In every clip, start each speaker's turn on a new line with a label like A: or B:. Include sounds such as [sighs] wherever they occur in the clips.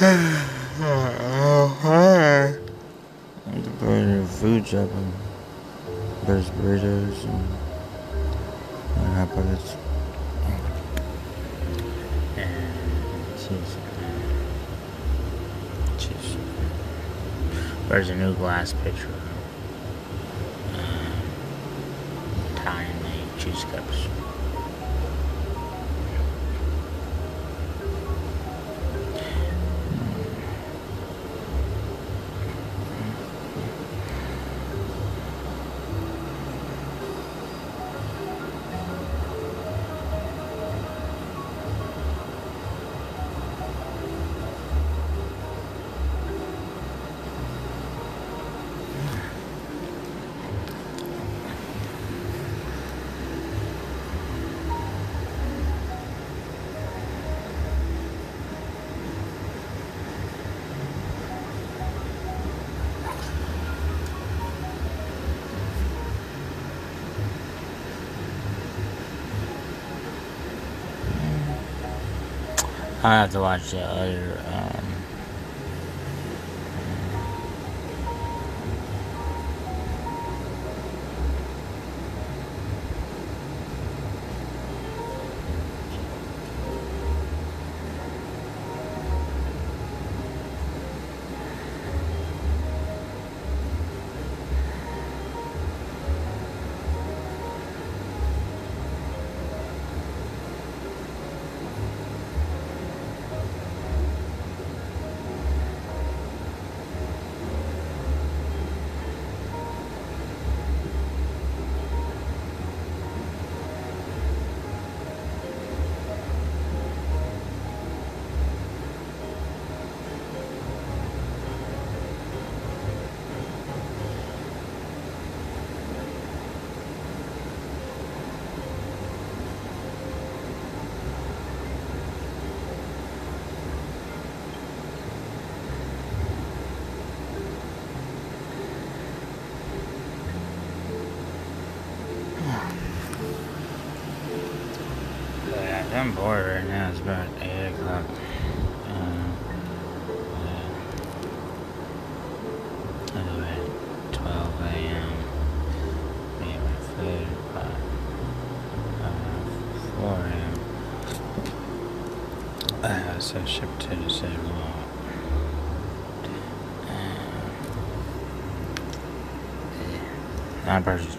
A: oh, hi. I'm putting food shopping. There's burritos and, and hot pockets. And cheese. Cheese. There's a new glass pitcher. Um, tiny cheese cups. I have to watch the other. Um, I'm bored right now. It's about 8 o'clock. Anyway, 12 a.m. And my food by uh, 4 a.m. Uh, so shipped to the city mall. I'm purchased.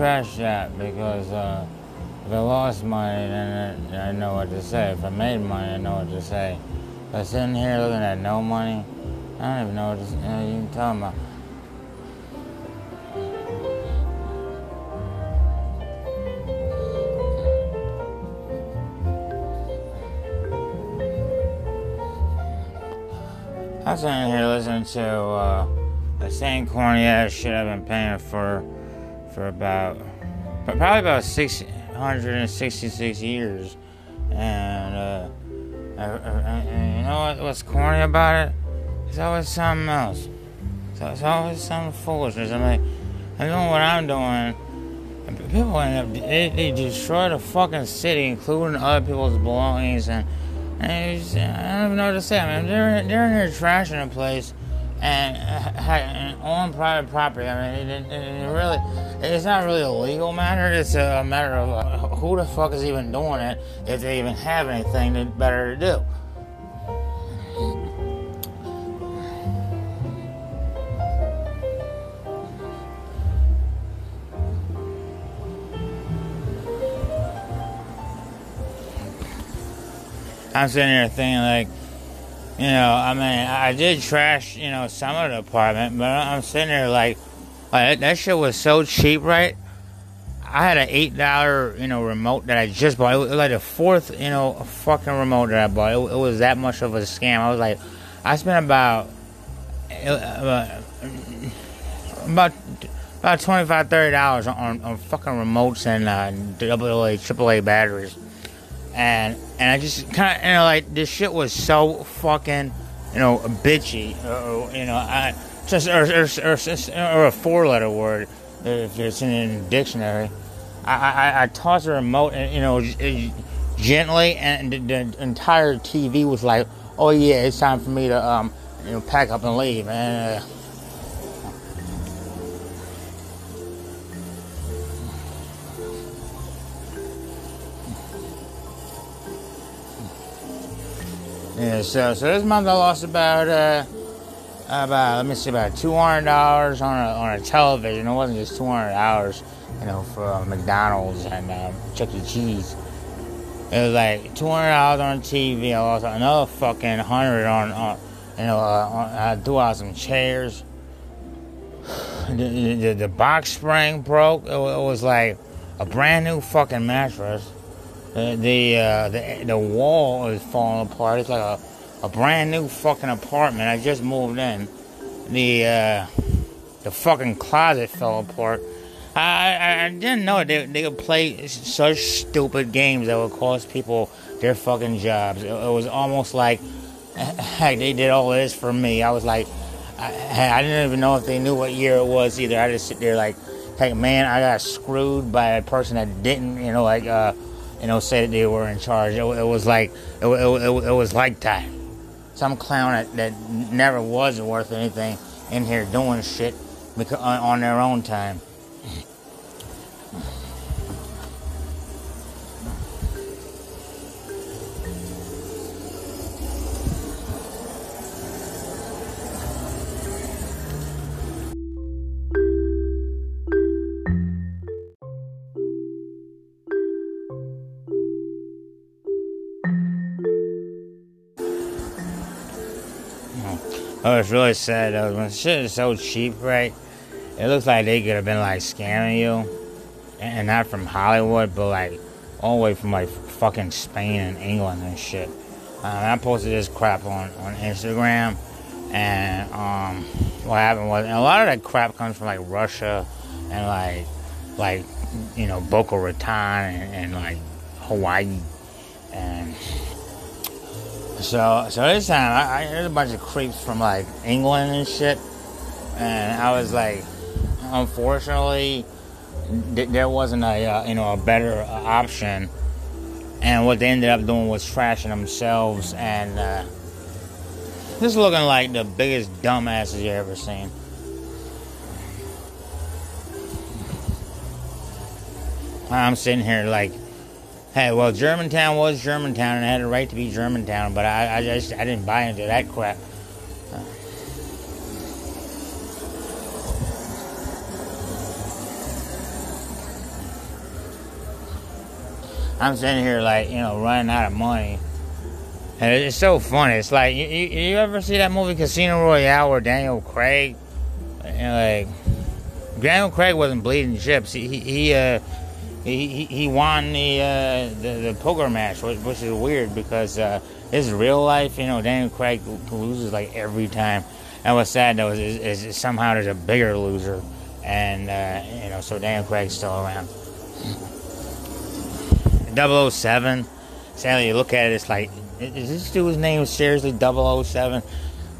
A: Scratch that because uh, if I lost money, then I know what to say. If I made money, I know what to say. I'm sitting here looking at no money, I don't even know what to. You know, you can tell me. I'm sitting here listening to uh, the same corny ass shit I've been paying for for about probably about 666 years. And uh, I, I, I- you know what, what's corny about it? It's always something else. So it's always some foolishness. I'm like, I'm doing what I'm doing. People end up, they, they destroy the fucking city, including other people's belongings. And, and it's, I don't even know what to say. I mean, they're, they're in there trashing the place and, uh, ha- and on private property. I mean, it, it, it really, it's not really a legal matter. It's a matter of uh, who the fuck is even doing it, if they even have anything that better to do. I'm sitting here thinking like, you know, I mean, I did trash, you know, some of the apartment, but I'm sitting there like, like that shit was so cheap, right? I had an eight dollar, you know, remote that I just bought. It was like the fourth, you know, fucking remote that I bought. It, it was that much of a scam. I was like, I spent about, uh, about, about about 25 30 dollars on, on fucking remotes and uh, AA, AAA batteries. And and I just kind of you know like this shit was so fucking you know bitchy. Or, you know I just or, or, or, or a four letter word if it's in the dictionary. I, I, I tossed the remote and you know gently, and the, the, entire TV was like, "Oh yeah, it's time for me to um, you know pack up and leave." And uh, yeah, so so this month I lost about uh, about let me see about two hundred dollars on a on a television. It wasn't just two hundred dollars, you know, for uh, McDonald's and uh, Chuck E. Cheese. It was like two hundred dollars on TV. I lost another fucking hundred on, on, you know, uh, on, I threw out some chairs. [sighs] The, the, the, box spring broke. It, it, was like a brand new fucking mattress. The the, uh, the the wall is falling apart. It's like a, a brand new fucking apartment. I just moved in. The uh, the fucking closet fell apart. I, I, I didn't know they, they could play such stupid games that would cost people their fucking jobs. It, it was almost like, [laughs] heck, they did all this for me. I was like, I, I didn't even know if they knew what year it was either. I just sit there like, hey, man, I got screwed by a person that didn't, you know, like, uh, you know, say that they were in charge. It, it was like, it, it, it, was like that. Some clown that, that never was worth anything in here doing shit on their own time. Oh, it's really sad though. When shit is so cheap, right? It looks like they could have been like scamming you, and not from Hollywood, but like all the way from like fucking Spain and England and shit. Um, I posted this crap on on Instagram, and um, what happened was a lot of that crap comes from like Russia and like like you know Boca Raton and, and like Hawaii and so, so this time I, I heard a bunch of creeps from like England and shit, and I was like, unfortunately, th- there wasn't a uh, you know a better uh, option, and what they ended up doing was trashing themselves and uh, just looking like the biggest dumbasses you ever seen. I'm sitting here like Hey, well, Germantown was Germantown and it had a right to be Germantown, but I, I just I didn't buy into that crap. I'm sitting here like you know running out of money, and it's so funny. It's like you, you, you ever see that movie Casino Royale where Daniel Craig, and like Daniel Craig wasn't bleeding chips. He he, he uh he, he won the, uh, the, the poker match, which, which is weird because uh, his real life, you know, Daniel Craig loses like every time. And what's sad though is, is, is somehow there's a bigger loser, and uh, you know, so Daniel Craig's still around. 007. Sadly, you look at it, it's like, is this dude's name seriously 007?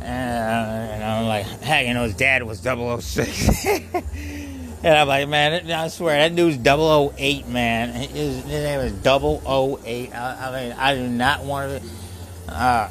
A: Uh, and I'm like, [laughs] heck, you know, his dad was 006. [laughs] And I'm like, man, I swear, that dude's 008, man. His, his name is 008. I, I mean, I do not want to. Uh,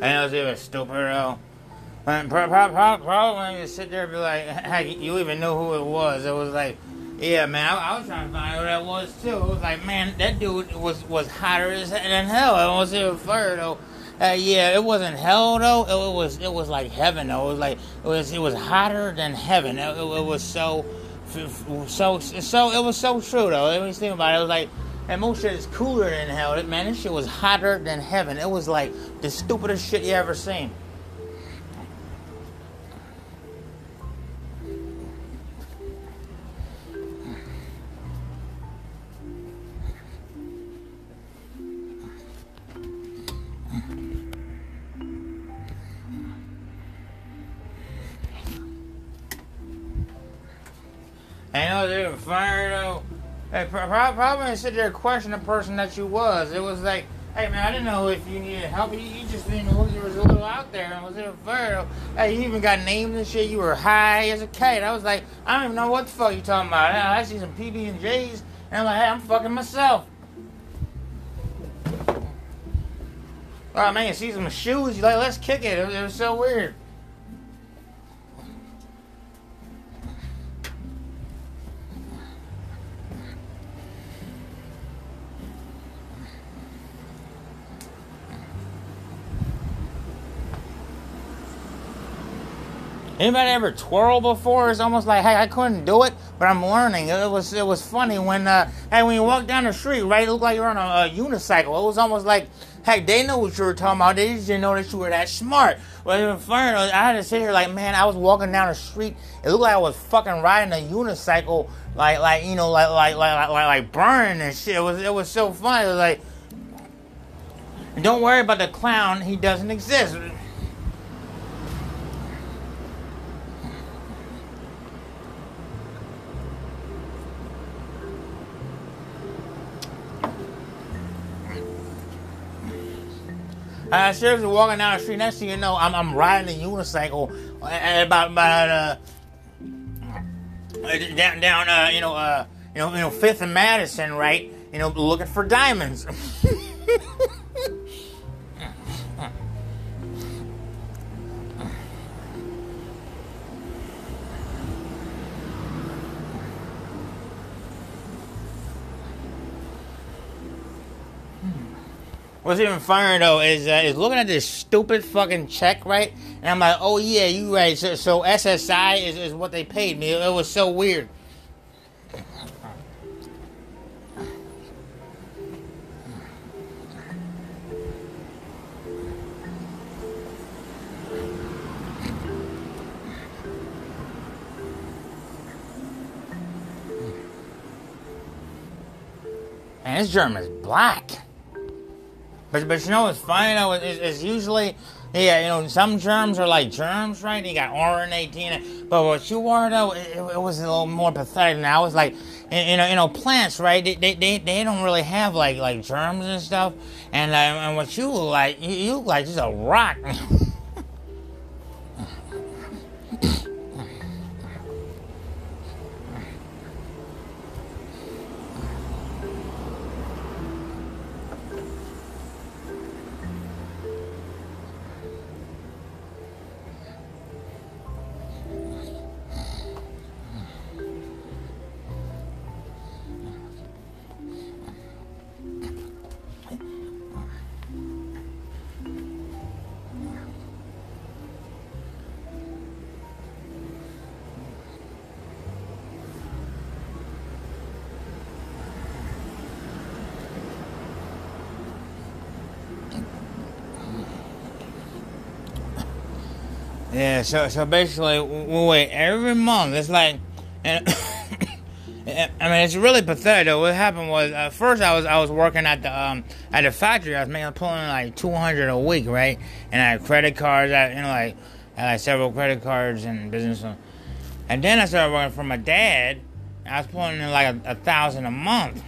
A: I know it's even stupider though. And pro- pro- pro- probably when you sit there and be like, [laughs] heck, you even know who it was. It was like, yeah, man, I, I was trying to find out who that was too. It was like, man, that dude was was hotter than hell. It was even further though. Uh, yeah, it wasn't hell though. It, it, was it was like heaven though. It was like it was it was hotter than heaven. It, it, it was so so so it was so true though. When you think about it, it was like and most shit is cooler than hell. Man, this shit was hotter than heaven. It was like the stupidest shit you ever seen. I know they're fire though. Hey, probably sit there question the person that you was. It was like, hey man, I didn't know if you needed help. You, just didn't know you was a little out there and was in a fire. Hey, you even got names and shit. You were high as a kite. I was like, I don't even know what the fuck you talking about. I, see some PB and J's, and I'm like, hey, I'm fucking myself. Oh man, see some shoes. You like, let's kick it. It was, it was so weird. Anybody ever twirl before? It's almost like, hey, I couldn't do it, but I'm learning. It was it was funny when uh, hey when you walk down the street, right? It looked like you're on a, a unicycle. It was almost like, hey, they know what you were talking about. They just didn't know that you were that smart. But even funny, I had to sit here like, man, I was walking down the street. It looked like I was fucking riding a unicycle, like like you know, like like like like like burning and shit. It was it was so funny. It was like, don't worry about the clown. He doesn't exist. Uh, seriously, walking down the street. Next thing you know, I'm, I'm riding a unicycle at about about uh, down down uh, you know uh, you know you know Fifth and Madison, right? You know, looking for diamonds. [laughs] What's even funnier though is uh, is looking at this stupid fucking check, right? And I'm like, oh yeah, you right. So, so SSI is, is what they paid me. It was so weird. And this German is black. But but you know what's funny though It's, is usually yeah you know some germs are like germs right? You got RNA but what you were though it, it was a little more pathetic now it's like you know you know plants right? They, they, they, they don't really have like like germs and stuff. And uh, and what you like you, you look like just a rock. [laughs] Yeah, so so basically, we wait every month. It's like, [coughs] and I mean, it's really pathetic. Though. What happened was, uh, first I was I was working at the um at the factory. I was making pulling like two hundred a week, right? And I had credit cards. I you know like I had like several credit cards and business. And then I started working for my dad. I was pulling in like a, a thousand a month.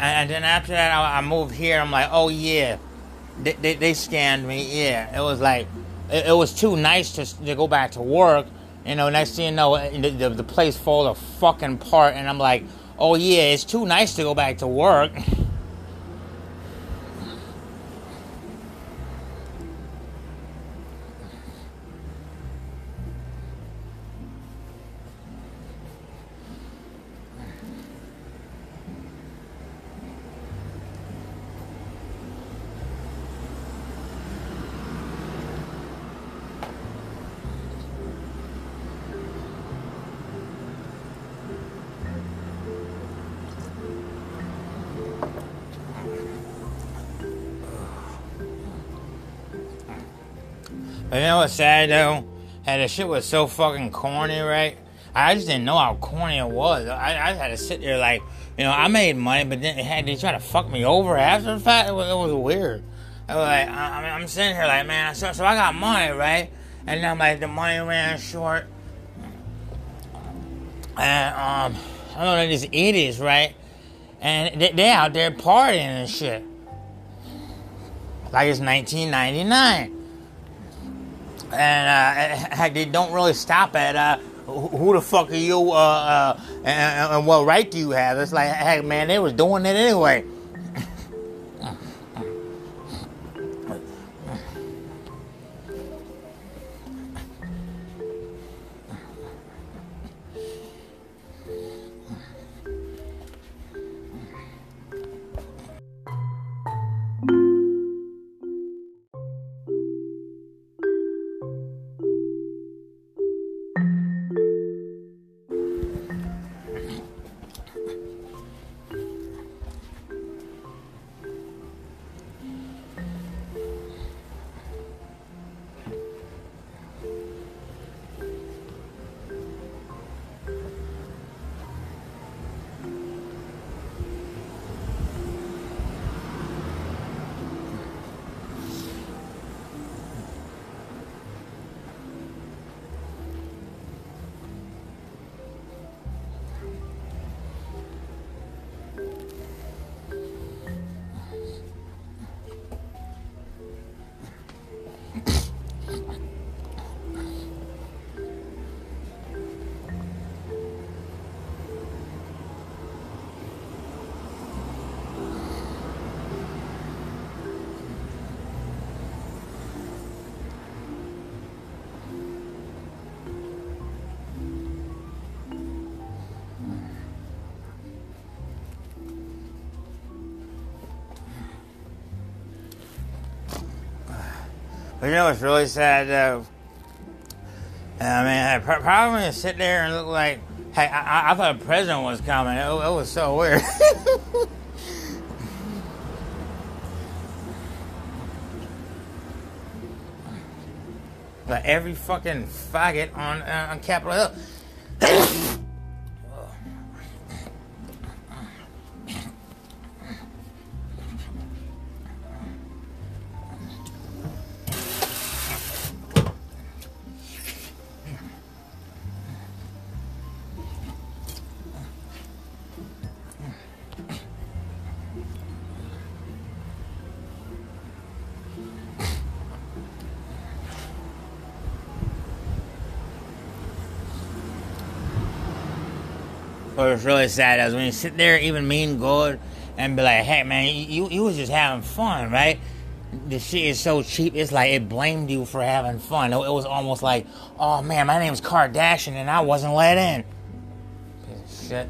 A: And, and then after that, I, I moved here. I'm like, oh yeah they, they, they scanned me. Yeah, it was like it, it, was too nice to, to go back to work. You know, next thing you know, the, the, the place falls a fucking apart, and I'm like, oh yeah, it's too nice to go back to work. [laughs] But you know what's sad though? Hey, the shit was so fucking corny, right? I just didn't know how corny it was. I, I had to sit there like, you know, I made money, but then had they try to fuck me over after the fact. It was, it was weird. I was like, I, I'm sitting here like, man, so, so I got money, right? And I'm like, the money ran short. And um, I don't know these idiots, right? And they, they out there partying and shit. Like it's 1999. And uh, they don't really stop at uh, who the fuck are you, uh, uh, and, and, what right do you have? It's like, heck, man, they was doing it anyway. But you know what's really sad though? I mean, I probably gonna sit there and look like, hey, I, I thought a president was coming. It, it was so weird. [laughs] but every fucking faggot on uh, on Capitol Hill. What was really sad is when you sit there, even mean good, and be like, "Hey, man, you you was just having fun, right?" The shit is so cheap. It's like it blamed you for having fun. It was almost like, "Oh man, my name's Kardashian, and I wasn't let in." Shit.